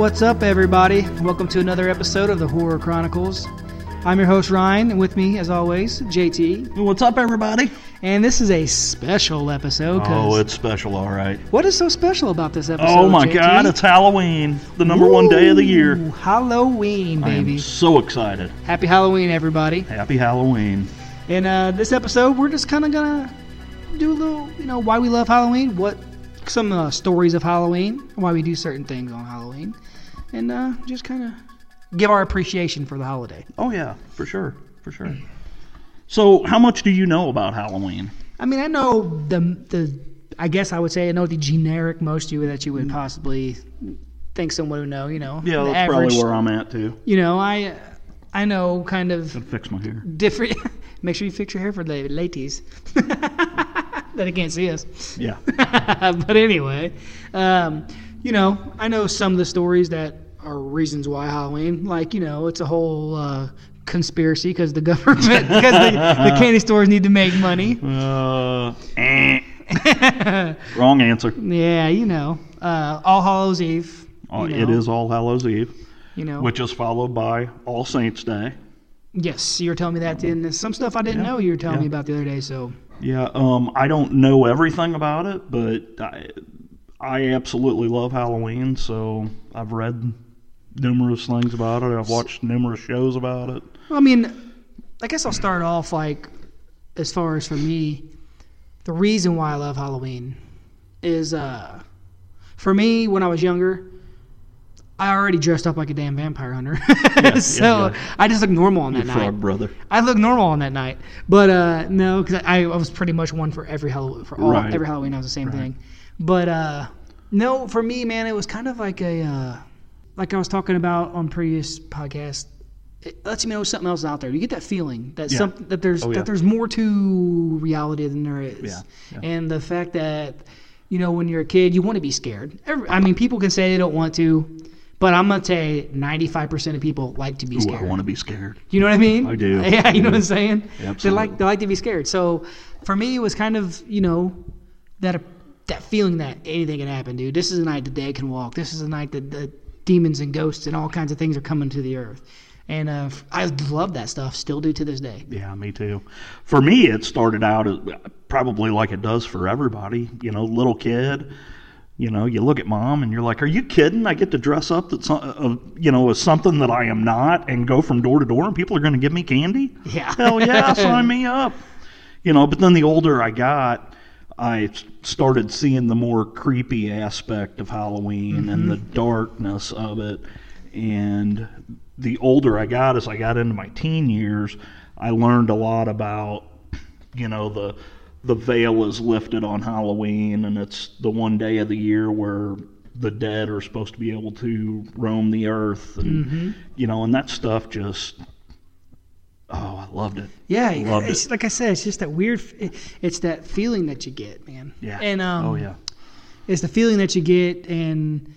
What's up, everybody? Welcome to another episode of the Horror Chronicles. I'm your host, Ryan, and with me, as always, JT. What's up, everybody? And this is a special episode. Oh, it's special, all right. what is so special about this episode? Oh my JT? God, it's Halloween, the number one day of the year. Ooh, Halloween, I am baby. so excited. Happy Halloween, everybody. Happy Halloween. In uh, this episode, we're just kind of gonna do a little, you know, why we love Halloween, what some uh, stories of Halloween, why we do certain things on Halloween, and uh, just kind of give our appreciation for the holiday. Oh yeah, for sure, for sure. So, how much do you know about Halloween? I mean, I know the the. I guess I would say I know the generic most you that you would possibly think someone would know. You know. Yeah, the that's average. probably where I'm at too. You know, I I know kind of Gotta fix my hair. different. Make sure you fix your hair for the ladies that they can't see us. Yeah. but anyway, um, you know, I know some of the stories that are reasons why Halloween. Like, you know, it's a whole uh, conspiracy because the government, because the, the candy stores need to make money. Uh, eh. Wrong answer. Yeah, you know, uh, All Hallows Eve. Oh, you know, is All Hallows Eve, You know, which is followed by All Saints Day. yes, you were telling me that. And some stuff I didn't Yeah, know you were telling me about the other day. So, Yeah, um, I don't know everything about it, but I, I absolutely love Halloween. So I've read numerous things about it. I've watched numerous shows about it. I mean, I guess I'll start off like, as far as for me, the reason why I love Halloween is, uh, for me when I was younger, I already dressed up like a damn vampire hunter. so yeah. I just looked normal on that Your night. brother. I looked normal on that night, but uh, no, because I, I was pretty much one for every Halloween. For all Right. every Halloween, I was the same Right. thing. But uh, no, for me, man, it was kind of like a uh, like I was talking about on previous podcast, It lets you know something else is out there. You get that feeling that Yeah. some that there's Oh, yeah. that there's more to reality than there is. Yeah, yeah. And the fact that you know when you're a kid, you want to be scared. Every, I mean, people can say they don't want to. But I'm gonna say 95% of people like to be Ooh, scared. I want to be scared. You know what I mean? I do. Yeah, you know what I'm saying? They like they like to be scared. So for me, it was kind of you know that that feeling that anything can happen, dude. This is a night the dead can walk. This is a night that the demons and ghosts and all kinds of things are coming to the earth. And uh, I love that stuff. Still do to this day. Yeah, me too. For me, it started out as probably like it does for everybody. You know, little kid. You know, you look at mom and you're like, "Are you kidding? I get to dress up that's, uh, you know as something that I am not, and go from door to door, and people are going to give me candy." Yeah. Hell yeah, sign me up. You know, but then the older I got, I started seeing the more creepy aspect of Halloween and the mm-hmm. darkness of it. And the older I got, as I got into my teen years, I learned a lot about, you know, the the veil is lifted on Halloween, and it's the one day of the year where the dead are supposed to be able to roam the earth, and mm-hmm. you know, and that stuff just. Loved it. Yeah, Loved it's like I said, it's just that weird. It's that feeling that you get, man. Yeah. And um, oh yeah. it's the feeling that you get and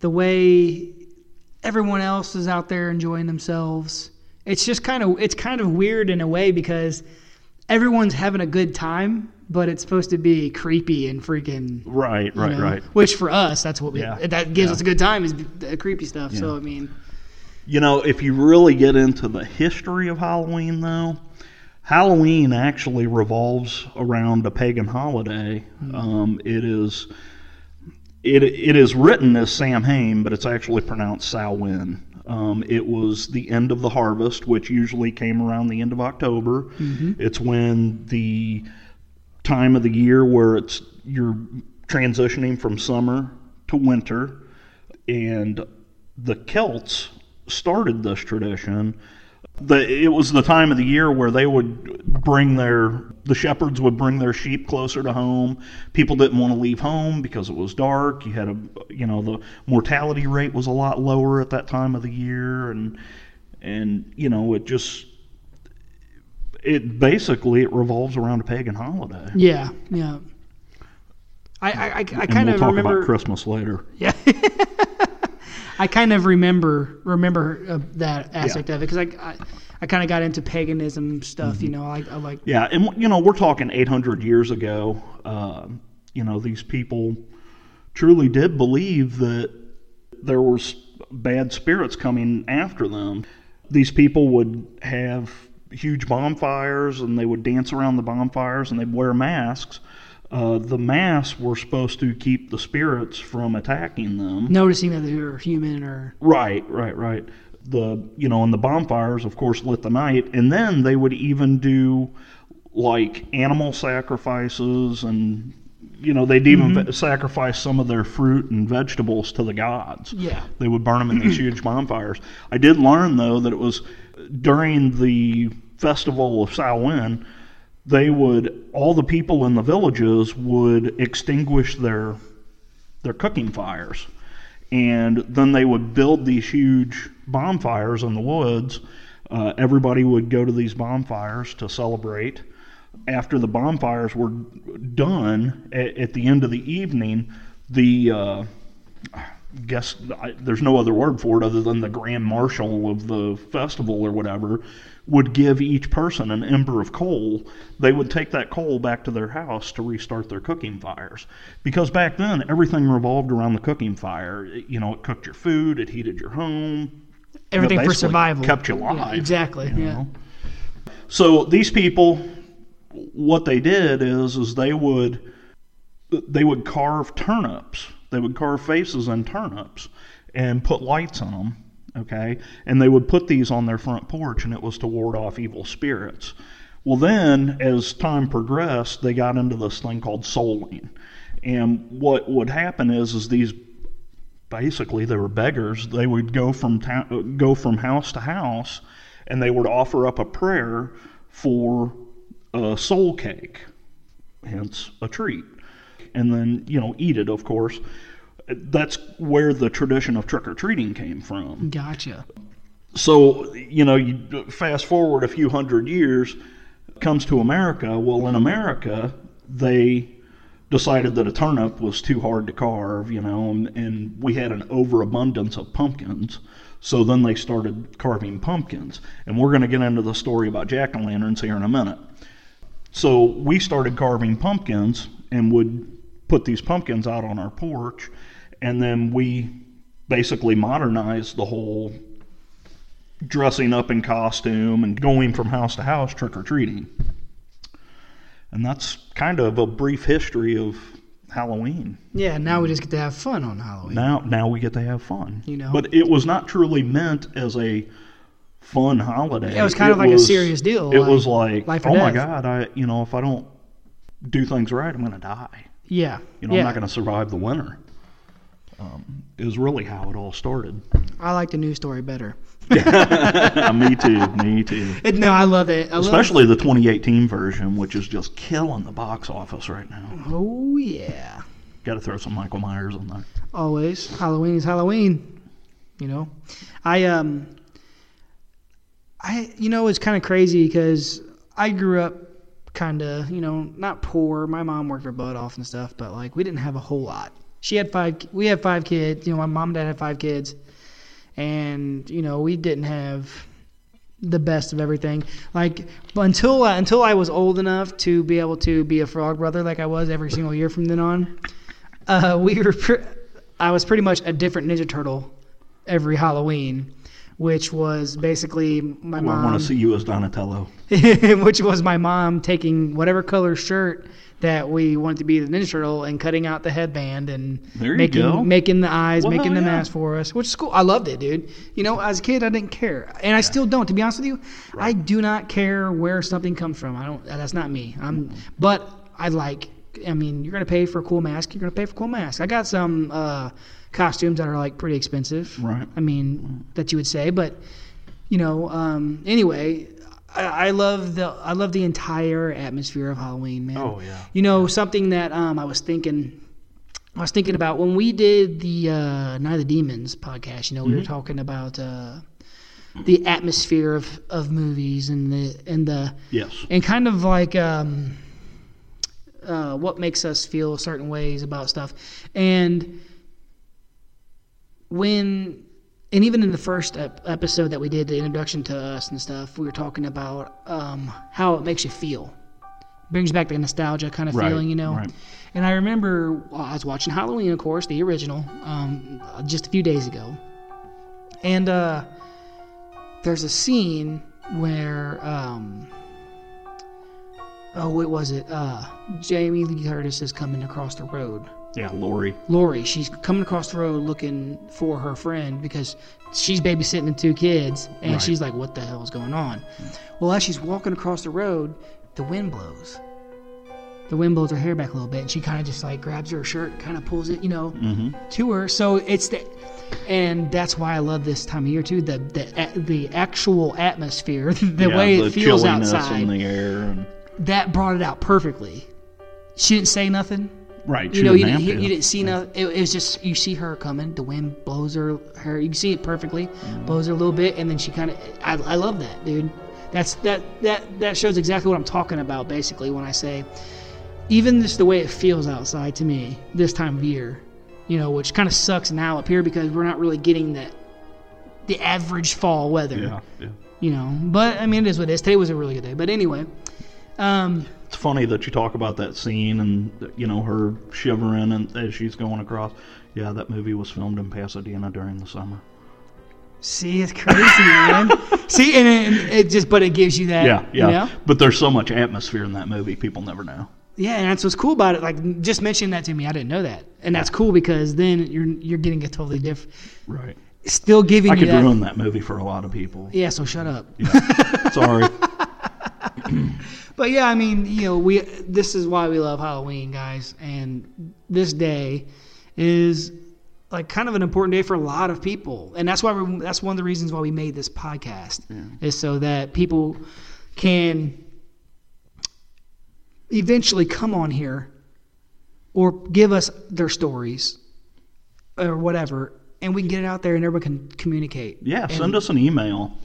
the way everyone else is out there enjoying themselves. It's just kind of it's kind of weird in a way because everyone's having a good time, but it's supposed to be creepy and freaking Right, right, know, right. Which for us, that's what we Yeah, that gives yeah. us a good time is the creepy stuff. So I mean, You know, if you really get into the history of Halloween, though, Halloween actually revolves around a pagan holiday. Um, it is it it is written as Samhain, but it's actually pronounced Samhain. Um, it was the end of the harvest, which usually came around the end of October. It's when the time of the year where it's you're transitioning from summer to winter, and the Celts started this tradition. The, it was the time of the year where they would bring their the shepherds would bring their sheep closer to home. People didn't want to leave home because it was dark. You had a you know the mortality rate was a lot lower at that time of the year, and and you know it just it basically it revolves around a pagan holiday. yeah, yeah. I I, I, I kind we'll of talk remember. about Christmas later. Yeah. I kind of remember remember uh, that aspect of it because I, I, I kind of got into paganism stuff. You know, I, I like Yeah, and you know we're talking 800 years ago. Uh, you know these people truly did believe that there was bad spirits coming after them. These people would have huge bonfires and they would dance around the bonfires and they'd wear masks. Uh, the masks were supposed to keep the spirits from attacking them. Noticing that they're human or Right, right, right. The you know, and the bonfires, of course, lit the night, and then they would even do like animal sacrifices, and you know, they'd even Mm-hmm. sacrifice some of their fruit and vegetables to the gods. Yeah. they would burn them in these huge bonfires. I did learn though that it was during the festival of Samhain. They would all the people in the villages would extinguish their their cooking fires and then they would build these huge bonfires in the woods. Uh, everybody would go to these bonfires to celebrate. After the bonfires were done, at, at the end of the evening, the uh, guess I, there's no other word for it other than the grand marshal of the festival or whatever would give each person an ember of coal. They would take that coal back to their house to restart their cooking fires. Because back then, everything revolved around the cooking fire. It- you know, it cooked your food, it heated your home. everything for survival. kept you Yeah, alive, exactly. you yeah. So these people, what they did is, is they would they would carve turnips. They would carve faces in turnips and put lights on them. Okay, and they would put these on their front porch, and it was to ward off evil spirits. Well, then, as time progressed, they got into this thing called souling, and what would happen is, is these basically they were beggars. They would go from town, go from house to house, and they would offer up a prayer for a soul cake, hence a treat, and then you know eat it, of course. That's where the tradition of trick or treating came from. Gotcha. So, you know, you fast forward a few hundred years, comes to America. Well, in America, they decided that a turnip was too hard to carve, you know, and, and we had an overabundance of pumpkins. So then they started carving pumpkins. And we're going to get into the story about jack o' lanterns here in a minute. So we started carving pumpkins and would put these pumpkins out on our porch. And then we basically modernized the whole dressing up in costume and going from house to house trick or treating. And that's kind of a brief history of Halloween. Yeah. Now we just get to have fun on Halloween. Now now we get to have fun. You know? But it was not truly meant as a fun holiday. Yeah, it was kind of like a serious deal, It like was like, oh my god, I you know, if I don't do things right, I'm going to die. Yeah. You know, yeah. I'm not going to survive the winter. Um, is really how it all started. I like the news story better. me too. Me too. It, no, I love it. I love, Especially the 2018 version, which is just killing the box office right now. Oh yeah. Got to throw some Michael Myers on there. Always Halloween is Halloween. You know, I um, I you know it's kind of crazy because I grew up kind of you know not poor. My mom worked her butt off and stuff, but like we didn't have a whole lot. She had five. We had five kids. You know, my mom and dad had five kids, and you know we didn't have the best of everything. Like until I, until I was old enough to be able to be a frog brother like I was every single year from then on, uh, we were. Pre- I was pretty much a different Ninja Turtle every Halloween, which was basically my I mom. want to see you as Donatello. which was my mom taking whatever color shirt that we wanted to be the Ninja Turtle and cutting out the headband and making go. making the eyes, Well, making the yeah. mask for us, which is cool. I loved it, dude. You know, as a kid, I didn't care, and I still don't. To be honest with you, I do not care where something comes from. I don't. That's not me. I'm, but I like. I mean, you're gonna pay for a cool mask. You're gonna pay for a cool mask. I got some uh, costumes that are like pretty expensive. Right. I mean, that you would say, but you know, um, anyway, I, I love the I love the entire atmosphere of Halloween, man. Oh, yeah. You know, something that um, I was thinking, I was thinking about when we did the uh, Night of the Demons podcast. You know, we Mm-hmm. were talking about uh, the atmosphere of, of movies and the and the Yes. and kind of like um, uh, what makes us feel certain ways about stuff. And when, and even in the first ep- episode that we did, the introduction to us and stuff, we were talking about um, how it makes you feel. Brings back the nostalgia kind of Right, feeling, you know. right. And I remember well, I was watching Halloween, of course, the original, um, just a few days ago. And uh, there's a scene where, um, oh, what was it? Uh, Jamie Lee Curtis is coming across the road. Yeah, Laurie. Laurie, she's coming across the road looking for her friend because she's babysitting the two kids, and Right. she's like, "What the hell is going on?" Well, as she's walking across the road, the wind blows. The wind blows her hair back a little bit, and she kind of just like grabs her shirt, kind of pulls it, you know, Mm-hmm. to her. So it's the, and that's why I love this time of year too. The the the actual atmosphere, the yeah, way the it feels outside, in the air. And, that brought it out perfectly. She didn't say nothing. Right. You know, you didn't you, you didn't see nothing. It, it was just you see her coming. The wind blows her hair. You can see it perfectly, Mm-hmm. blows her a little bit, and then she kind of. I, I love that, dude. That's that that that shows exactly what I'm talking about. Basically, when I say, even just the way it feels outside to me this time of year, you know, which kind of sucks now up here because we're not really getting that the average fall weather. Yeah, yeah. You know, but I mean, it is what it is. Today was a really good day. But anyway, um, It's funny that you talk about that scene and you know her shivering and as she's going across. Yeah, that movie was filmed in Pasadena during the summer. See, it's crazy, man. See, and it, it just, but it gives you that. Yeah, yeah. You know? But there's so much atmosphere in that movie, people never know. Yeah, and that's what's cool about it. Like, just mentioning that to me, I didn't know that, and that's cool because then you're you're getting a totally different, Right. still giving I you could that. ruin that movie for a lot of people. Yeah, so shut up. Sorry. But yeah, I mean, you know, we this is why we love Halloween, guys, and this day is like kind of an important day for a lot of people, and that's why we that's one of the reasons why we made this podcast is so that people can eventually come on here or give us their stories or whatever, and we can get it out there and everyone can communicate. Yeah, And- send us an email.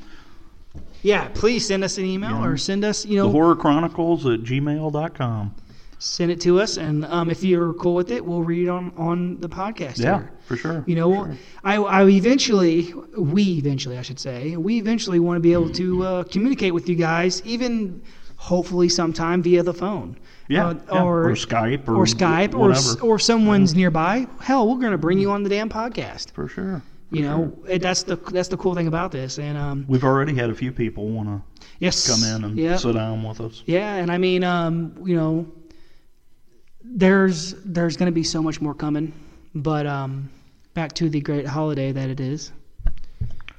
Yeah, please send us an email or send us, you know, The Horror Chronicles at gmail.com. send it to us, and um, if you're cool with it, we'll read it on on the podcast. Yeah, here. for sure. You know, I, I eventually, we eventually, I should say, we eventually want to be able to uh, communicate with you guys, even hopefully sometime via the phone. Yeah, Uh, yeah, or, or Skype or or Skype, or whatever. or someone's nearby. Hell, we're going to bring you on the damn podcast. For sure. You know, it, that's the that's the cool thing about this. And um, We've already had a few people want to yes, come in and yeah, sit down with us. Yeah, and I mean, um, you know, there's there's going to be so much more coming, but um, back to the great holiday that it is.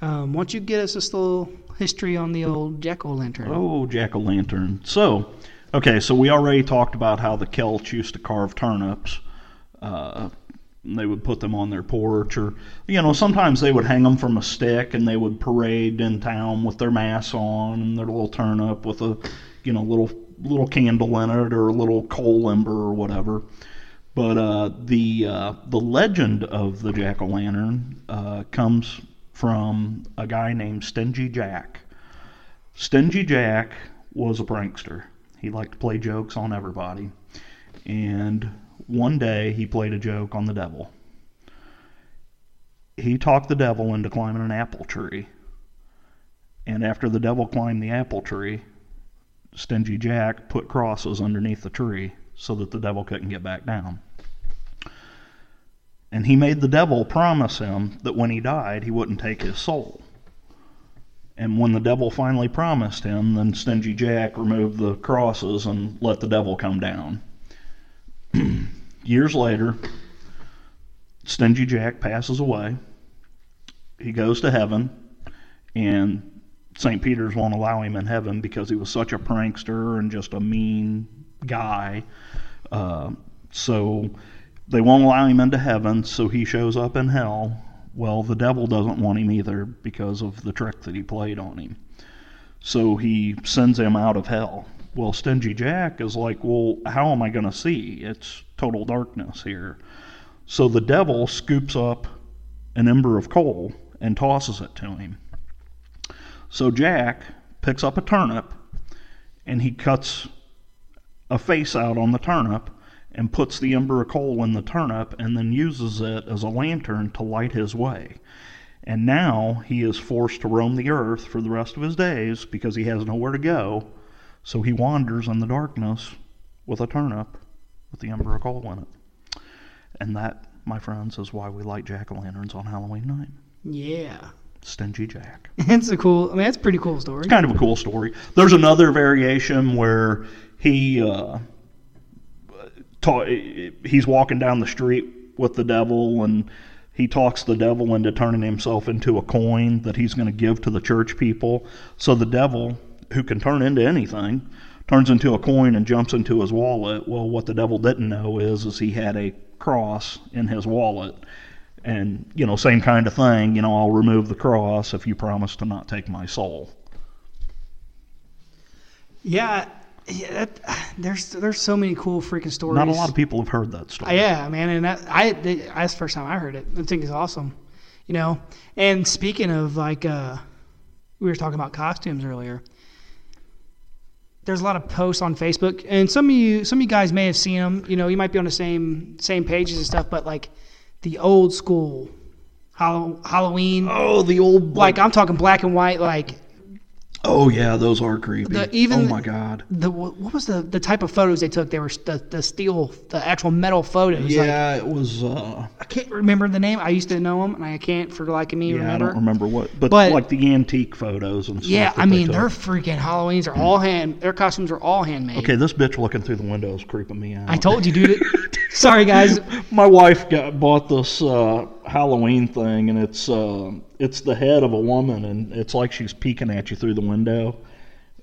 Um, why don't you get us a little history on the old jack o' lantern? Oh, jack o' lantern. So, okay, so we already talked about how the Celts used to carve turnips. Uh, they would put them on their porch, or you know, sometimes they would hang them from a stick, and they would parade in town with their mask on and their little turnip with a, you know, little little candle in it or a little coal ember or whatever. But uh, the uh, the legend of the jack o' lantern uh, comes from a guy named Stingy Jack. Stingy Jack was a prankster. He liked to play jokes on everybody. And one day he played a joke on the devil. He talked the devil into climbing an apple tree. And after the devil climbed the apple tree, Stingy Jack put crosses underneath the tree so that the devil couldn't get back down. And he made the devil promise him that when he died, he wouldn't take his soul. And when the devil finally promised him, then Stingy Jack removed the crosses and let the devil come down. Years later, Stingy Jack passes away. He goes to heaven, and St. Peter's won't allow him in heaven because he was such a prankster and just a mean guy. Uh, so they won't allow him into heaven, so he shows up in hell. Well, the devil doesn't want him either because of the trick that he played on him. So he sends him out of hell. Well, Stingy Jack is like, Well, how am I going to see? It's total darkness here. So the devil scoops up an ember of coal and tosses it to him. So Jack picks up a turnip and he cuts a face out on the turnip and puts the ember of coal in the turnip and then uses it as a lantern to light his way. And now he is forced to roam the earth for the rest of his days because he has nowhere to go. So he wanders in the darkness with a turnip with the ember of coal in it. And that, my friends, is why we light jack o' lanterns on Halloween night. Yeah. Stingy Jack. it's a cool. I mean, that's a pretty cool story. It's kind of a cool story. There's another variation where he uh, ta- he's walking down the street with the devil and he talks the devil into turning himself into a coin that he's going to give to the church people. So the devil, who can turn into anything, turns into a coin and jumps into his wallet. Well, what the devil didn't know is is he had a cross in his wallet. And, you know, same kind of thing, you know, I'll remove the cross if you promise to not take my soul. Yeah, yeah. That, there's there's so many cool freaking stories. Not a lot of people have heard that story. Yeah, man, and that I that's the first time I heard it. I think it's awesome. You know, and speaking of like, uh, we were talking about costumes earlier. There's a lot of posts on Facebook, and some of you, some of you guys may have seen them. You know, you might be on the same same pages and stuff, but like the old school Hall- Halloween, Oh, the old like I'm talking black and white, like Oh yeah, those are creepy. The- even- oh my god. the what was the the type of photos they took? They were the, the steel, the actual metal photos. Like, Yeah, it was. uh I can't remember the name. I used to know them, and I can't for like me Yeah, remember. I don't remember what, but, But- like the antique photos and stuff. Yeah, I they mean, took. their freaking Halloweens are all hand. Their costumes are all handmade. Okay, this bitch looking through the window is creeping me out. I told you, dude. Sorry, guys. My wife got bought this uh, Halloween thing, and it's uh, it's the head of a woman, and it's like she's peeking at you through the window.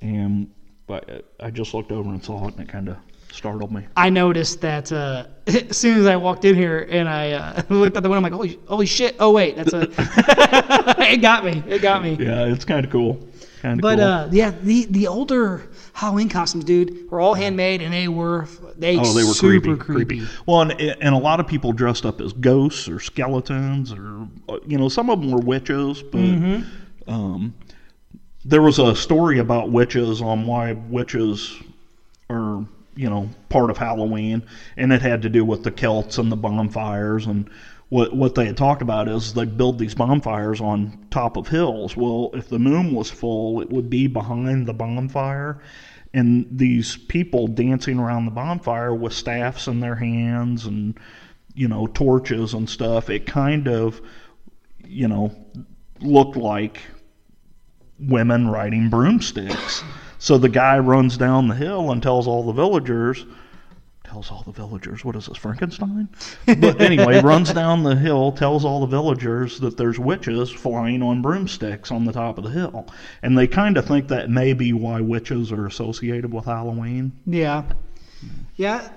And but I just looked over and saw it, and it kind of startled me. I noticed that uh, as soon as I walked in here and I uh, looked at the window, I'm like, holy, holy shit! Oh wait, that's a. it got me. It got me. Yeah, it's kind of cool. Kind of But cool. uh, yeah, the the older Halloween costumes, dude, were all handmade and they were they Oh, they were super creepy, creepy. Well, and, and a lot of people dressed up as ghosts or skeletons, or uh, you know, some of them were witches. But Mm-hmm. um, there was a story about witches on why witches are you know part of Halloween, and it had to do with the Celts and the bonfires and. What, what they had talked about is they build these bonfires on top of hills. Well, if the moon was full, it would be behind the bonfire and these people dancing around the bonfire with staffs in their hands and you know torches and stuff it kind of you know looked like women riding broomsticks so the guy runs down the hill and tells all the villagers tells all the villagers what is this frankenstein but anyway runs down the hill tells all the villagers that there's witches flying on broomsticks on the top of the hill and they kind of think that may be why witches are associated with halloween Yeah, yeah.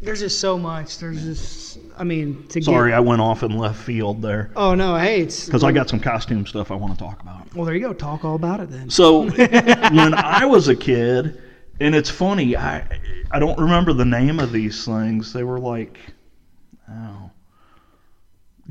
There's just so much. There's just, I mean, to sorry get. i went off in left field there Oh no, hey, it's because i got some costume stuff i want to talk about Well, there you go. Talk all about it then. So when I was a kid, and it's funny, I I don't remember the name of these things. They were like, oh,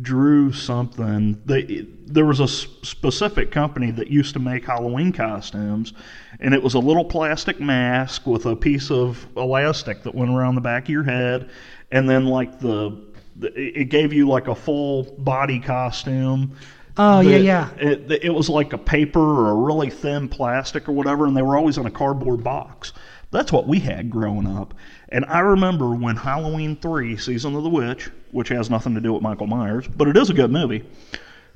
Drew something. They there was a specific company that used to make Halloween costumes, and it was a little plastic mask with a piece of elastic that went around the back of your head, and then like the- it gave you like a full body costume. Oh yeah, yeah. It, it was like a paper or a really thin plastic or whatever, and they were always in a cardboard box. That's what we had growing up. And I remember when Halloween 3, Season of the Witch, which has nothing to do with Michael Myers, but it is a good movie,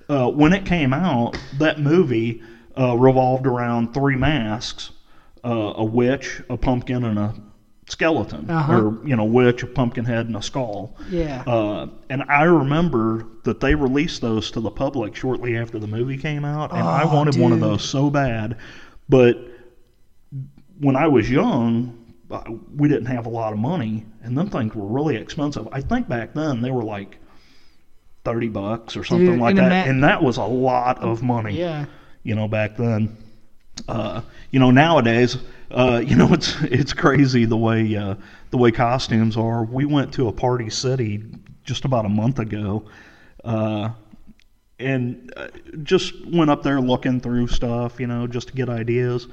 uh, when it came out, that movie uh, revolved around three masks uh, a witch, a pumpkin, and a skeleton. Uh-huh. Or, you know, witch, a pumpkin head, and a skull. Yeah. Uh, and I remember that they released those to the public shortly after the movie came out, and I Oh, wanted one of those so bad. But when I was young, uh, we didn't have a lot of money, and them things were really expensive. I think back then they were like thirty bucks or something Dude, like that, ima- and that was a lot of money yeah. you know, back then. Uh, you know, nowadays, uh, you know, it's it's crazy the way uh, the way costumes are. We went to a party city just about a month ago, uh, and uh, just went up there looking through stuff, you know, just to get ideas.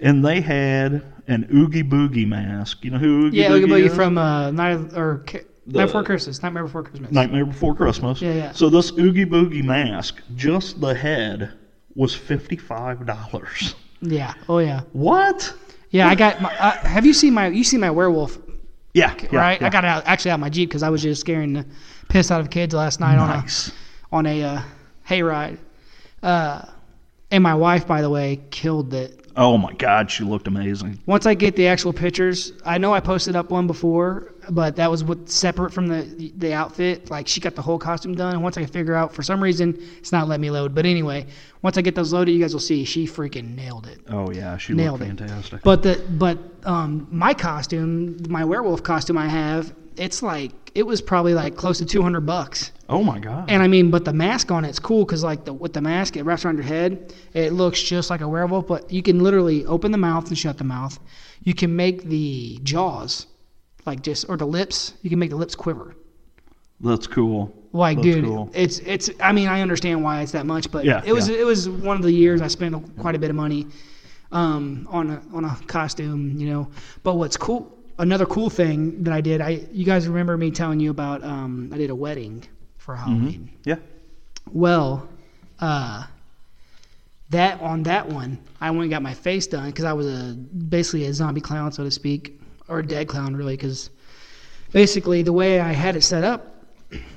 And they had an Oogie Boogie mask. You know who Oogie Yeah, Boogie look at is? from uh, night of- or The- night before Christmas. Nightmare before Christmas. Nightmare Before Christmas. Yeah, yeah. So this Oogie Boogie mask, just the head, was fifty five dollars. Yeah. Oh yeah. What? Yeah, I got. My, uh, have you seen my? You seen my werewolf, Yeah, yeah, right? yeah. I got out actually out of my jeep because I was just scaring the piss out of kids last night nice. on a on a uh, hayride. Uh, and my wife, by the way, killed it. Oh my God, she looked amazing. Once I get the actual pictures, I know I posted up one before, but that was what separate from the the outfit. Like she got the whole costume done, and once I figure out for some reason it's not letting me load. But anyway, once I get those loaded, you guys will see she freaking nailed it. Oh yeah, she Nailed looked it. fantastic. But the but um my costume, my werewolf costume I have, it's like it was probably like close to two hundred bucks. oh my God. And I mean, but the mask on it's cool because like the with the mask, it wraps around your head. It looks just like a werewolf, but you can literally open the mouth and shut the mouth. You can make the jaws, like just or the lips. You can make the lips quiver. That's cool. Like, That's dude, cool. it's it's. I mean, I understand why it's that much, but Yeah, it was yeah. it was one of the years I spent quite a bit of money um, on a on a costume, you know. But what's cool, another cool thing that I did, I you guys remember me telling you about? Um, I did a wedding for Halloween. Yeah. Well, uh, that on that one, I went and got my face done because I was a basically a zombie clown, so to speak, or a dead clown, really. Because basically, the way I had it set up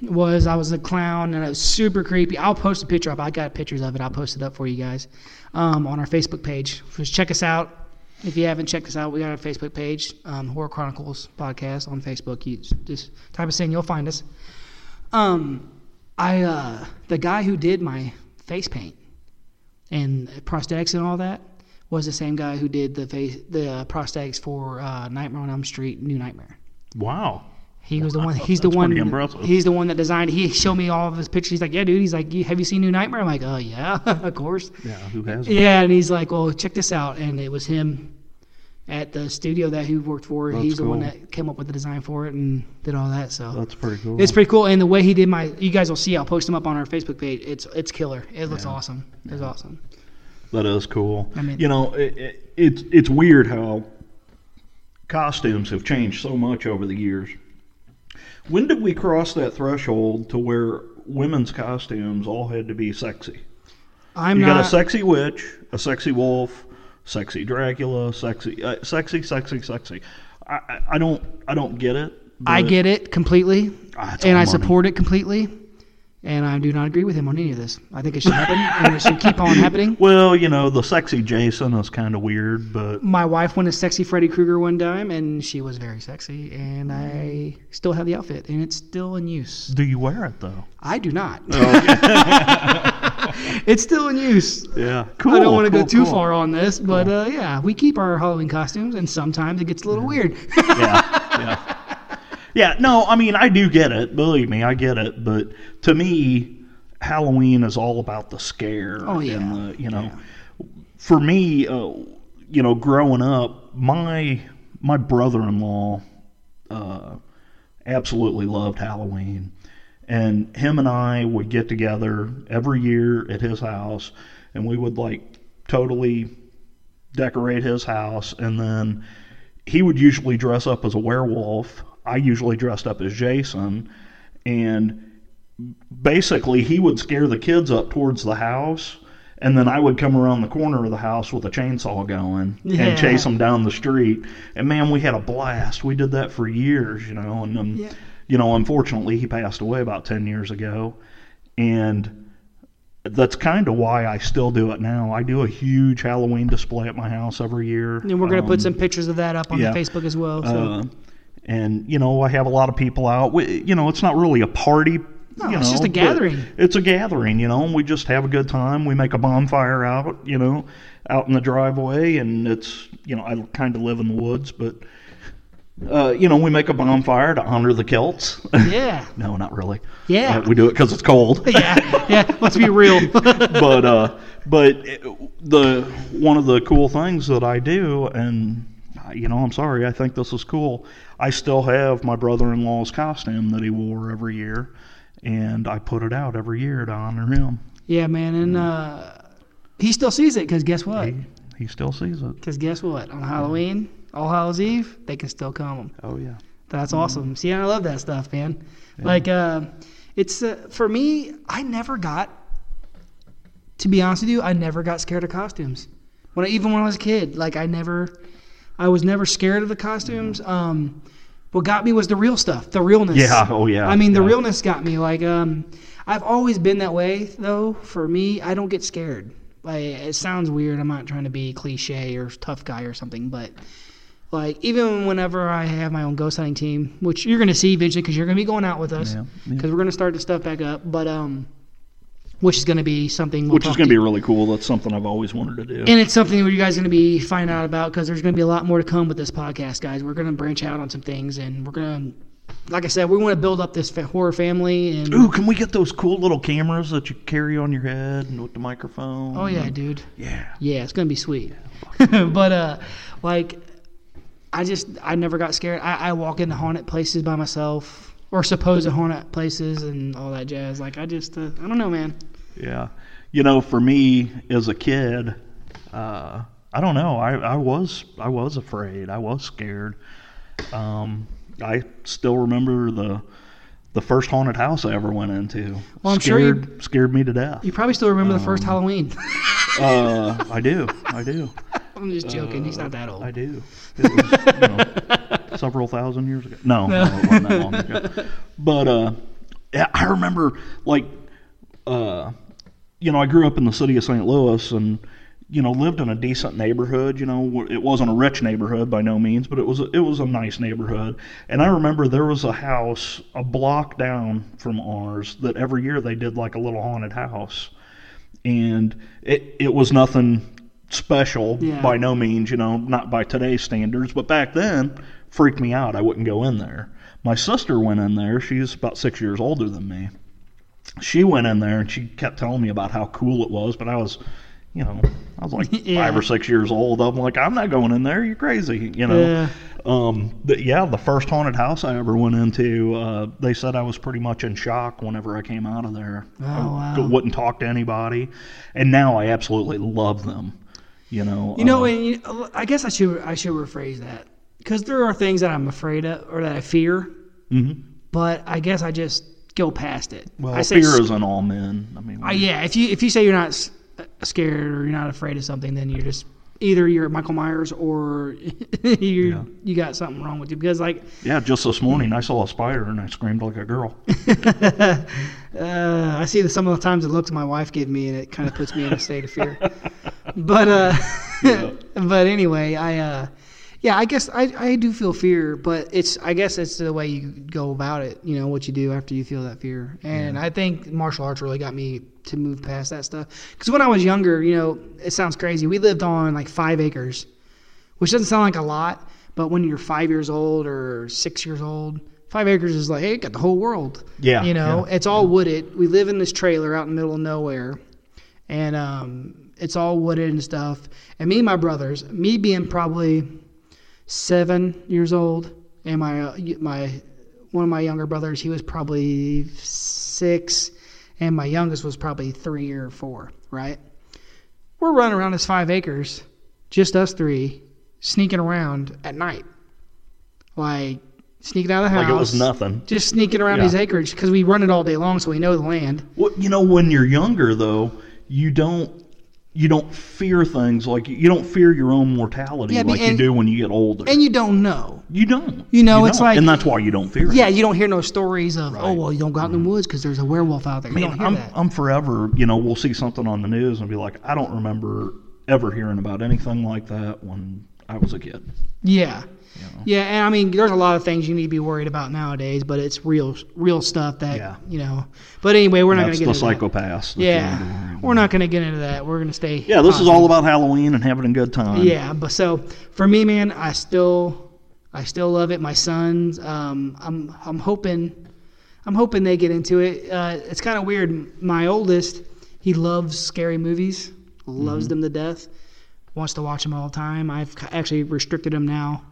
was I was a clown and it was super creepy. I'll post a picture up. I got pictures of it. I'll post it up for you guys um, on our Facebook page. Just check us out. If you haven't checked us out, we got a Facebook page, um, Horror Chronicles podcast on Facebook. You just type us in, you'll find us. Um, I uh, the guy who did my face paint and prosthetics and all that was the same guy who did the face the uh, prosthetics for uh, Nightmare on Elm Street, New Nightmare. Wow. He was the one. He's the one. He's the one that designed. He showed me all of his pictures. He's like, "Yeah, dude." He's like, "Have you seen New Nightmare?" I'm like, "Oh yeah, of course." Yeah. Who has? Yeah, and he's like, "Well, check this out." And it was him at the studio that he worked for. That's he's the one that came up with the design for it and did all that. So That's pretty cool. it's pretty cool. And the way he did my, you guys will see. I'll post him up on our Facebook page. It's it's killer. It looks awesome. It's awesome. That is cool. I mean- you know, it, it, it's it's weird how costumes have changed so much over the years. When did we cross that threshold to where women's costumes all had to be sexy? I'm you not. got a sexy witch, a sexy wolf, sexy Dracula, sexy, uh, sexy, sexy, sexy. I, I, don't, I don't get it. I get it completely, Ah, and I money. support it completely. And I do not agree with him on any of this. I think it should happen, and it should keep on happening. Well, you know, the sexy Jason is kind of weird, but My wife went as sexy Freddy Krueger one time, and she was very sexy. And I still have the outfit, and it's still in use. do you wear it though? I do not. Oh, it's still in use. yeah, cool. I don't want to go too cool. far on this, but uh, yeah, we keep our Halloween costumes, and sometimes it gets a little weird. yeah, yeah. Yeah, no, I mean, I do get it. Believe me, I get it. But to me, Halloween is all about the scare. Oh, yeah. And the, you know, for me, uh, you know, growing up, my my brother-in-law uh, absolutely loved Halloween, and him and I would get together every year at his house, and we would like totally decorate his house, and then he would usually dress up as a werewolf. I usually dressed up as Jason, and basically he would scare the kids up towards the house. And then I would come around the corner of the house with a chainsaw going Yeah. and chase them down the street. And man, we had a blast. We did that for years, you know. And um, Yeah. you know, unfortunately, he passed away about ten years ago, and that's kind of why I still do it now. I do a huge Halloween display at my house every year. and we're gonna put Um, some pictures of that up on yeah. the Facebook as well. So. uh, and you know, I have a lot of people out. We, you know, it's not really a party. No, you it's know, just a gathering. It's a gathering, you know. And we just have a good time. We make a bonfire out, you know, out in the driveway, and it's you know, I kind of live in the woods, but uh, you know, we make a bonfire to honor the Celts. yeah, no, not really. Yeah. Uh, we do it because it's cold. yeah, yeah. Let's be real. but uh, but the one of the cool things that I do, and you know, I'm sorry, I think this is cool. I still have my brother-in-law's costume that he wore every year, and I put it out every year to honor him. yeah, man, and uh, he still sees it because guess what? He, he still sees it. Because guess what? On Halloween, All Hallows Eve, they can still come. Oh yeah. That's awesome. See, I love that stuff, man. Like, uh, it's uh, for me. I never got, to be honest with you, I never got scared of costumes. When I, even when I was a kid, like I never, I was never scared of the costumes. Um, what got me was the real stuff, the realness. Yeah, oh, yeah, I mean, the yeah. realness got me. Like, um, I've always been that way though. For me, I don't get scared. Like, it sounds weird. I'm not trying to be cliche or tough guy or something, but like even whenever I have my own ghost hunting team, which you're gonna see eventually because you're gonna be going out with us Yeah, because yeah. we're gonna start the stuff back up. But um, which is gonna be something we'll Which is going to to be really cool. That's something I've always wanted to do. and it's something where you guys are going to be finding out about because there's going to be a lot more to come with this podcast, guys. We're going to branch out on some things, and we're going to, like I said, we want to build up this horror family. And Ooh, can we get those cool little cameras that you carry on your head and with the microphone? oh yeah, dude, Yeah. yeah, it's going to be sweet. but uh, like, I just I never got scared. I, I walk into haunted places by myself or supposed haunted places and all that jazz. Like I just uh, I don't know, man. Yeah. You know, for me as a kid, uh, I don't know. I, I was I was afraid. I was scared. Um, I still remember the the first haunted house I ever went into. Well, I'm sure you- scared scared me to death. You probably still remember the Um, first Halloween. Uh, I do. I do. I'm just joking. He's not that old. I do. It was, you know, several thousand years ago. No, no. it wasn't that long ago. But uh, yeah, I remember like, uh, you know, I grew up in the city of St. Louis and you know lived in a decent neighborhood. You know, it wasn't a rich neighborhood by no means, but it was a, it was a nice neighborhood. And I remember there was a house a block down from ours that every year they did like a little haunted house and it it was nothing special Yeah. by no means, you know, not by today's standards, but back then freaked me out. I wouldn't go in there. My sister went in there. She's about 6 years older than me. She went in there and she kept telling me about how cool it was, but I was you know, I was like Yeah. five or six years old. I'm like, I'm not going in there. You're crazy. You know. Yeah. Um, but yeah, the first haunted house I ever went into, uh, they said I was pretty much in shock whenever I came out of there. Oh, I wow. wouldn't talk to anybody, and now I absolutely love them. You know. You know, uh, and you, I guess I should I should rephrase that because there are things that I'm afraid of or that I fear, mhm. but I guess I just go past it. Well, I say fear s- isn't all men. I mean, uh, yeah, if you if you say you're not uh, scared or you're not afraid of something, then you're just either you're Michael Myers or you Yeah. you got something wrong with you because like yeah. Just this morning, I saw a spider and I screamed like a girl. uh, I see that some of the times the looks my wife give me and it kind of puts me in a state of fear. But uh, Yeah. but anyway, I uh, yeah, I guess I, I do feel fear, but it's I guess it's the way you go about it. You know what you do after you feel that fear, and I think martial arts really got me to move past that stuff. Because when I was younger, you know, it sounds crazy. We lived on like five acres, which doesn't sound like a lot, but when you're five years old or six years old. Five acres is like, hey, got the whole world. Yeah, You know, yeah, it's all wooded. We live in this trailer out in the middle of nowhere, and um, it's all wooded and stuff. And me and my brothers, me being probably seven years old, and my uh, my one of my younger brothers, he was probably six, and my youngest was probably three or four. Right? We're running around this five acres, just us three, sneaking around at night, like sneaking out of the house. Like it was nothing. Just sneaking around Yeah. these acreage because we run it all day long, so we know the land. Well, you know, when you're younger, though, you don't you don't fear things like you don't fear your own mortality Yeah, like you do when you get older. And you don't know. you don't. You know, it's don't. like- and that's why you don't fear it. Yeah, you don't hear no stories of, oh, well, you don't go out in the mm-hmm. woods because there's a werewolf out there. You Man, don't hear I'm, that. I'm forever, you know, we'll see something on the news and be like, I don't remember ever hearing about anything like that when I was a kid. yeah. You know? Yeah, and I mean, there's a lot of things you need to be worried about nowadays, but it's real, real stuff that Yeah. you know. But anyway, we're not going to the get into that. psychopaths. that you need to worry Yeah, we're not going to get into that. We're going to stay. Yeah, this is all about Halloween and having a good time. Yeah, but so for me, man, I still, I still love it. My sons, um, I'm, I'm hoping, I'm hoping they get into it. Uh, it's kind of weird. My oldest, he loves scary movies, loves them to death, wants to watch them all the time. I've actually restricted him now.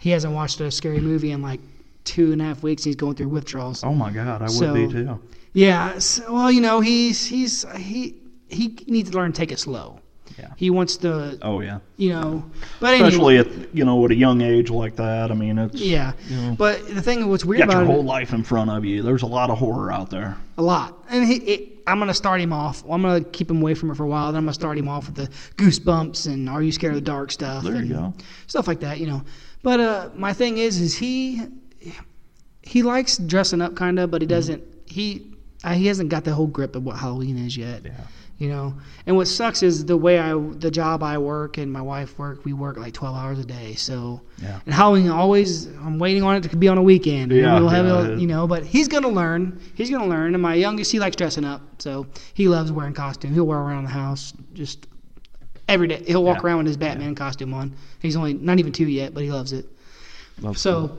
He hasn't watched a scary movie in like two and a half weeks. He's going through withdrawals. Oh my God, I would be too. Yeah, so, well, you know, he's he's he he needs to learn to take it slow. Yeah. He wants to, Oh yeah. you know, but anyway, Especially at you know at a young age like that. I mean, it's Yeah, you know, but the thing what's you weird got your whole it, life in front of you. There's a lot of horror out there. a lot, and he, it, I'm gonna start him off. Well, I'm gonna keep him away from it for a while. Then I'm gonna start him off with the goosebumps and Are you scared of the dark stuff? There you and go. Stuff like that, you know. But uh, my thing is, is he he likes dressing up kind of, but he doesn't. He uh, he hasn't got the whole grip of what Halloween is yet. Yeah. You know, and what sucks is the way I, the job I work and my wife work, we work like 12 hours a day. So, Yeah. and Halloween always, I'm waiting on it to be on a weekend. Yeah, we'll have yeah. it, you know, but he's gonna learn. He's gonna learn. And my youngest, he likes dressing up, so he loves wearing costume. He'll wear around the house just every day. He'll walk Yeah. around with his Batman costume on. He's only not even two yet, but he loves it. That's So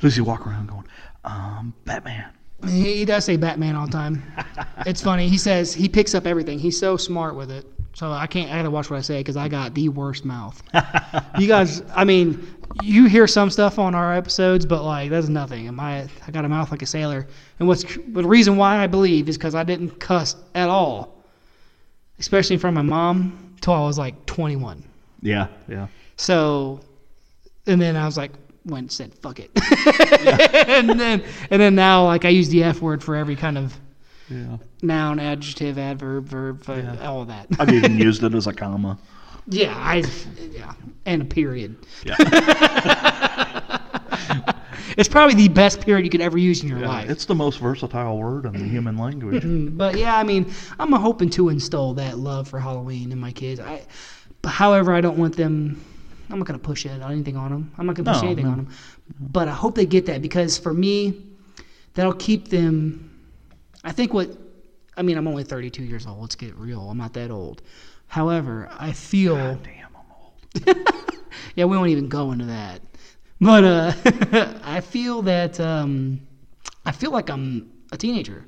cool. he walk around going, um, Batman? he, he does say Batman all the time. it's funny. He says he picks up everything. He's so smart with it. So I can't. I gotta watch what I say because I got the worst mouth. you guys, I mean, you hear some stuff on our episodes, but like that's nothing. Am I? I got a mouth like a sailor. And what's the reason why I believe is because I didn't cuss at all, especially from my mom, till I was like 21. Yeah, yeah. So, and then I was like, went and said fuck it, and then and then now like I use the f word for every kind of Yeah. noun, adjective, adverb, verb, uh, Yeah. all of that. I've even used it as a comma. yeah, I yeah, and a period. Yeah. It's probably the best period you could ever use in your Yeah, life. It's the most versatile word in the human language. Mm, But yeah, I mean, I'm hoping to instill that love for Halloween in my kids. I, but however, I don't want them. I'm not gonna push it anything on them. I'm not gonna push No, anything no. on them. But I hope they get that because for me, that'll keep them. I think what. I mean, I'm only 32 years old. Let's get real. I'm not that old. However, I feel. Damn, I'm old. Yeah, we won't even go into that. But uh, I feel that um, I feel like I'm a teenager.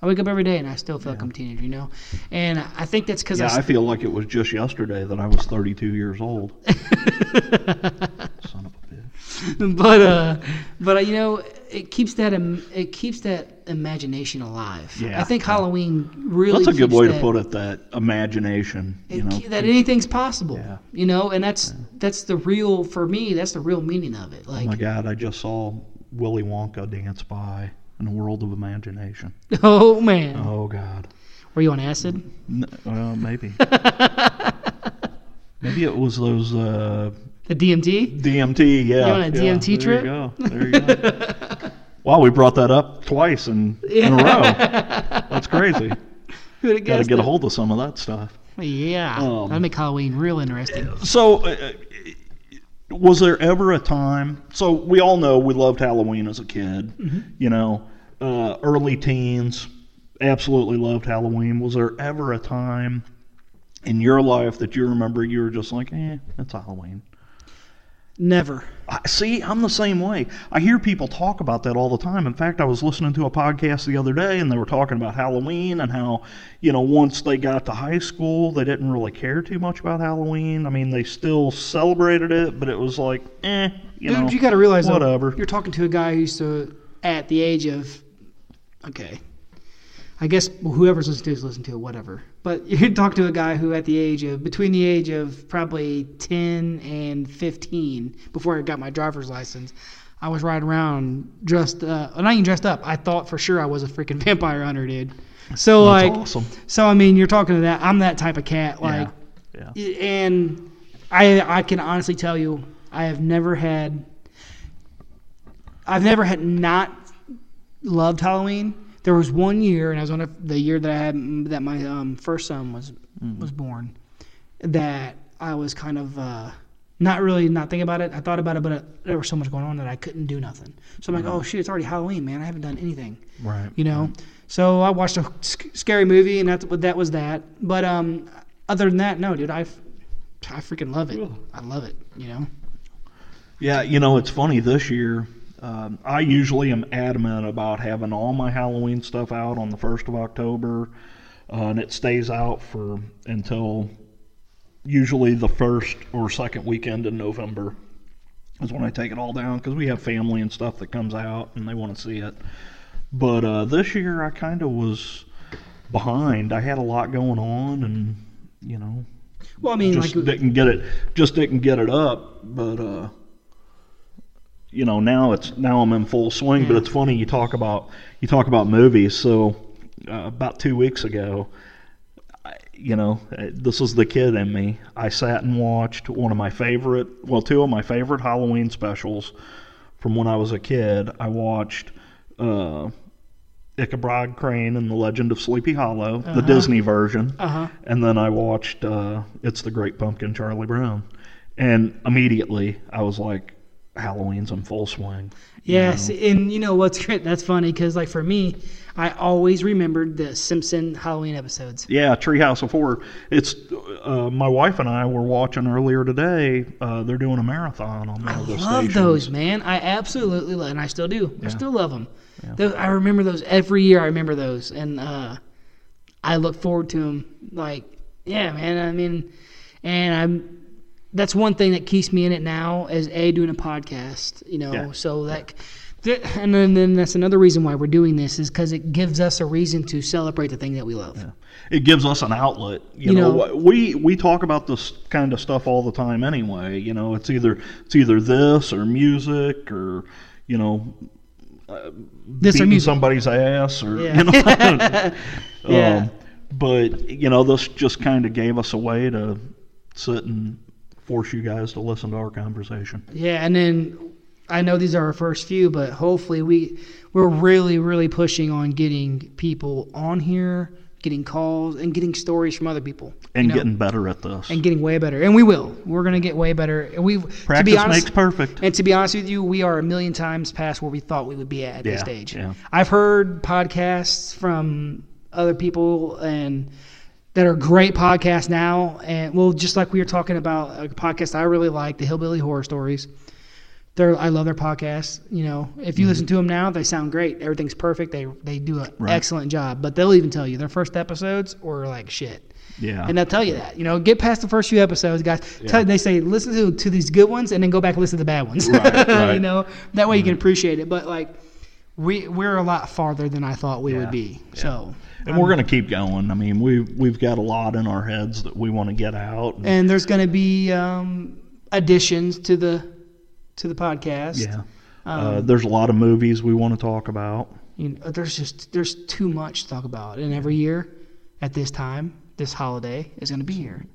I wake up every day and I still feel like I'm a teenager, you know. And I think that's because Yeah, I, I feel like it was just yesterday that I was 32 years old. Son of a bitch. but uh, but uh, you know, it keeps that im- it keeps that imagination alive. Yeah, I think yeah. Halloween really. That's a good way that, to put it. That imagination, you know. that anything's possible. Yeah. You know, and that's that's the real for me. That's the real meaning of it. Like, oh my God, I just saw Willy Wonka dance by in a world of imagination. oh man, Oh God. were you on acid? N- well, maybe. maybe it was those uh, The DMT? DMT. Yeah. You on a yeah, DMT there trip? You go. There you go. wow, we brought that up twice in, in a row. That's crazy. Who'd Got to get a hold of some of that stuff. Yeah, Um, that'd make Halloween real interesting. So, uh, was there ever a time? So we all know we loved Halloween as a kid. You know, uh, early teens, absolutely loved Halloween. Was there ever a time in your life that you remember you were just like, eh, it's Halloween? Never. I, see, I'm the same way. I hear people talk about that all the time. In fact, I was listening to a podcast the other day, and they were talking about Halloween and how, you know, once they got to high school, they didn't really care too much about Halloween. I mean, they still celebrated it, but it was like, eh, you Dude, know, you got to realize, though, whatever. you're talking to a guy who used to, at the age of, okay, I guess whoever's listening to is listening to it, whatever. But you talk to a guy who, at the age of, between the age of probably 10 and 15, before I got my driver's license, I was riding around dressed, uh, not even dressed up. I thought for sure I was a freaking vampire hunter, dude. So, That's like, awesome. so I mean, you're talking to that. I'm that type of cat. Like, yeah, yeah. and I I can honestly tell you I have never had I've never had not loved Halloween. There was one year, and I was on a, the year that I had that my um, first son was was born. That I was kind of uh, not really not thinking about it. I thought about it, but it, there was so much going on that I couldn't do nothing. So I'm like, oh shit, it's already Halloween, man. I haven't done anything Right. you know. So I watched a sc- scary movie, and that's what that was that. But um, other than that, no, dude, I I freaking love it. I love it. You know. Yeah, you know, it's funny this year. Um, I usually am adamant about having all my Halloween stuff out on the 1st of October, uh, and it stays out for until usually the first or second weekend in November is when I take it all down because we have family and stuff that comes out and they want to see it. But uh, this year I kind of was behind. I had a lot going on, and you know, Well, I mean, just like, didn't get it just didn't get it up but uh you know now it's now i'm in full swing but it's funny you talk about you talk about movies. So uh, about two weeks ago I, you know uh, this is the kid in me. I sat and watched one of my favorite well two of my favorite halloween specials from when I was a kid. I watched uh, Ichabod Crane and the Legend of Sleepy Hollow, the Disney version, Uh huh. and then I watched uh, It's the Great Pumpkin, Charlie Brown, and immediately I was like, Halloween's in full swing. Yes, know? and you know what's great? That's funny because, like, for me, I always remembered the Simpson Halloween episodes. Yeah, Treehouse of Horror. It's uh, my wife and I were watching earlier today. Uh, they're doing a marathon on one I of those love stations. those, man. I absolutely love, and I still do. I still love them. Yeah. Those, I remember those every year. I remember those, and uh, I look forward to them. Like, yeah, man. I mean, and I'm. That's one thing that keeps me in it now, is a doing a podcast. You know, Yeah. so that. th- And then, then that's another reason why we're doing this is because it gives us a reason to celebrate the thing that we love. It gives us an outlet. You, You know, know- we we talk about this kind of stuff all the time anyway. You know, it's either it's either this or music or you know. Uh, This or beating music. somebody's ass or Yeah. you know Yeah. Um, but you know this just kind of gave us a way to sit and force you guys to listen to our conversation Yeah, and then I know these are our first few, but hopefully we we're really really pushing on getting people on here, getting calls, and getting stories from other people, and you know, getting better at this and getting way better, and we will. We're gonna get way better. And we to practice be honest, makes perfect and to be honest with you, we are a million times past where we thought we would be at at this Yeah, stage. yeah. I've heard podcasts from other people and that are great podcasts now, and well, just like we were talking about a podcast I really like, the Hillbilly Horror Stories. They're, I love their podcasts. You know, if you listen to them now, they sound great. Everything's perfect. They they do an Right. excellent job. But they'll even tell you their first episodes were like shit. yeah And they'll tell you that. You know, get past the first few episodes, guys. Tell, they say listen to, to these good ones and then go back and listen to the bad ones. Right, right. Mm-hmm. you know, that way you can appreciate it. But like, we we're a lot farther than I thought we Yeah, would be. So, and we're going to keep going i mean we we've got a lot in our heads that we want to get out and, and there's going to be um, additions to the to the podcast. yeah Um, uh, there's a lot of movies we want to talk about you know, there's just there's too much to talk about, and every year at this time, this holiday is going to be here.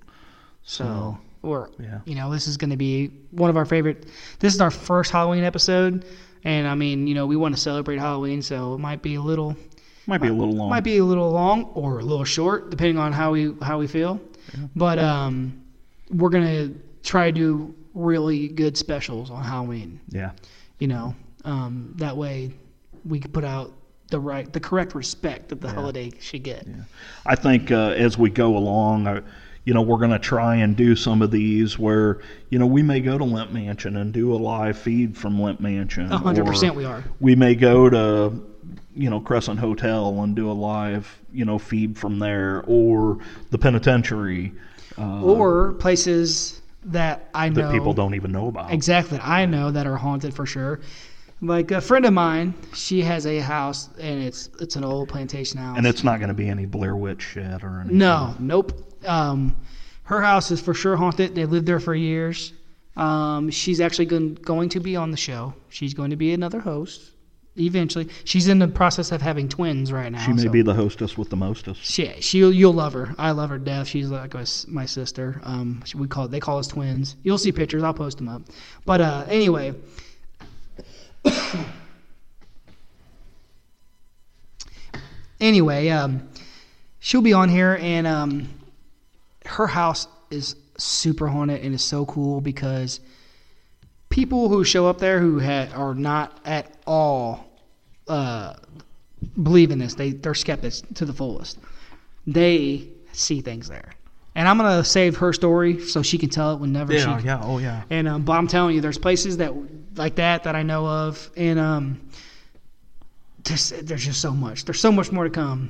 So we're yeah. you know this is going to be one of our favorite. This is our first Halloween episode, and I mean you know we want to celebrate Halloween, so it might be a little might be a little long. Might be a little long or a little short depending on how we how we feel. But um, we're gonna try to do really good specials on Halloween. Yeah. You know um, that way we can put out the right the correct respect that the holiday should get. I think uh, as we go along, uh, you know, we're going to try and do some of these where, you know, we may go to Lemp Mansion and do a live feed from Lemp Mansion. A 100% we are. We may go to, you know, Crescent Hotel and do a live, you know, feed from there, or the penitentiary uh, or places that I know that people don't even know about. exactly I know that are haunted for sure. Like a friend of mine she has a house and it's it's an old plantation house. And it's not going to be any Blair Witch shit or anything. no nope. Um, her house is for sure haunted. They lived there for years. Um, she's actually going, going to be on the show. She's going to be another host eventually she's in the process of having twins right now She may so- be the hostess with the mostest. She, she, you'll love her. I love her death. She's like my, my sister. Um, we call they call us twins. You'll see pictures. I'll post them up. But uh, anyway, anyway, um, she'll be on here, and um, her house is super haunted and is so cool because people who show up there who ha- are not at all uh, believe in this. They they're skeptics to the fullest. They see things there, and I'm gonna save her story so she can tell it whenever Yeah, she. yeah, oh yeah. And um, but I'm telling you, there's places that like that that I know of, and um, just, there's just so much. There's so much more to come.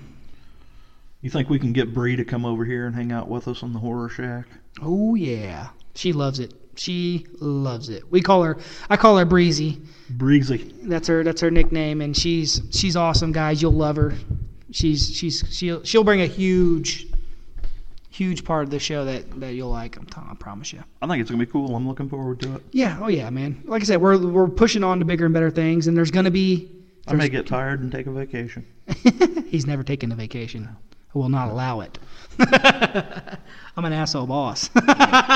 You think we can get Bree to come over here and hang out with us on the horror shack? Oh yeah, she loves it. She loves it. We call her. I call her Breezy. Breezy. That's her. That's her nickname, and she's she's awesome, guys. You'll love her. She's she's she'll she'll bring a huge, huge part of the show that that you'll like. I'm telling, I promise you. I think it's gonna be cool. I'm looking forward to it. Yeah. Oh yeah, man. Like I said, we're we're pushing on to bigger and better things, and there's gonna be. I may get tired and take a vacation. He's never taken a vacation. I will not allow it. I'm an asshole boss.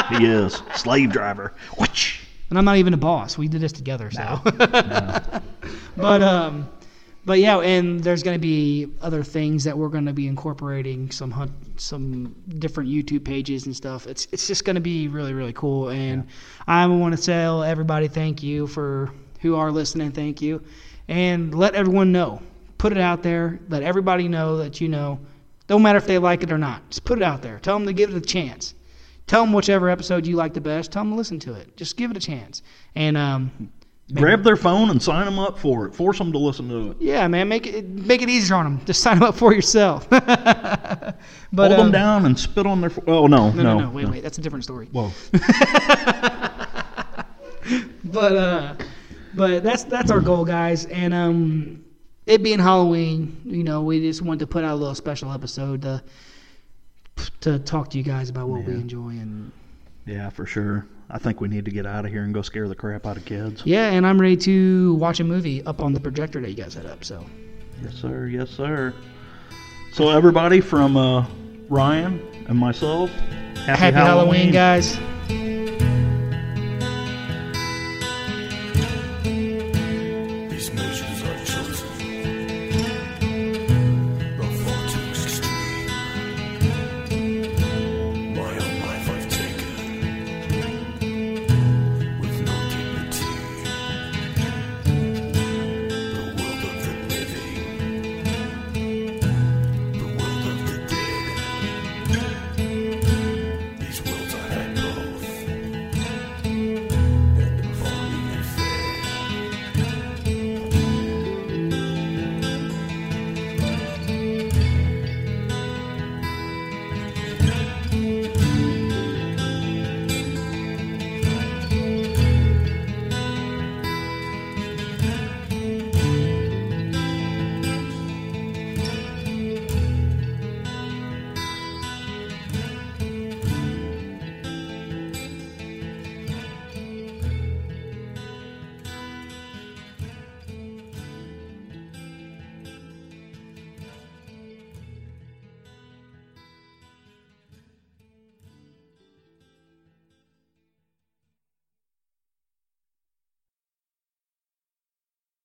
He is slave driver. Which? and I'm not even a boss. We did this together, so. No. but um, but yeah, and there's going to be other things that we're going to be incorporating some hunt, some different YouTube pages and stuff. It's it's just going to be really really cool, and I want to tell everybody thank you for who are listening. Thank you, and let everyone know. Put it out there. Let everybody know that you know. Don't matter if they like it or not. Just put it out there. Tell them to give it a chance. Tell them whichever episode you like the best. Tell them to listen to it. Just give it a chance. And um, Grab their phone and sign them up for it. Force them to listen to it. yeah, man, make it make it easier on them. Just sign them up for yourself. but Hold them um, down and spit on their. Fo- oh no, No, no, no. Wait, wait. That's a different story. Whoa. But uh, but that's that's our goal, guys. And um, it being Halloween, you know, we just wanted to put out a little special episode to to talk to you guys about what we enjoy and Yeah, for sure. I think we need to get out of here and go scare the crap out of kids. yeah. And I'm ready to watch a movie up on the projector that you guys set up. So Yes, sir. Yes, sir. So everybody from uh, Ryan and myself, happy, happy Halloween guys.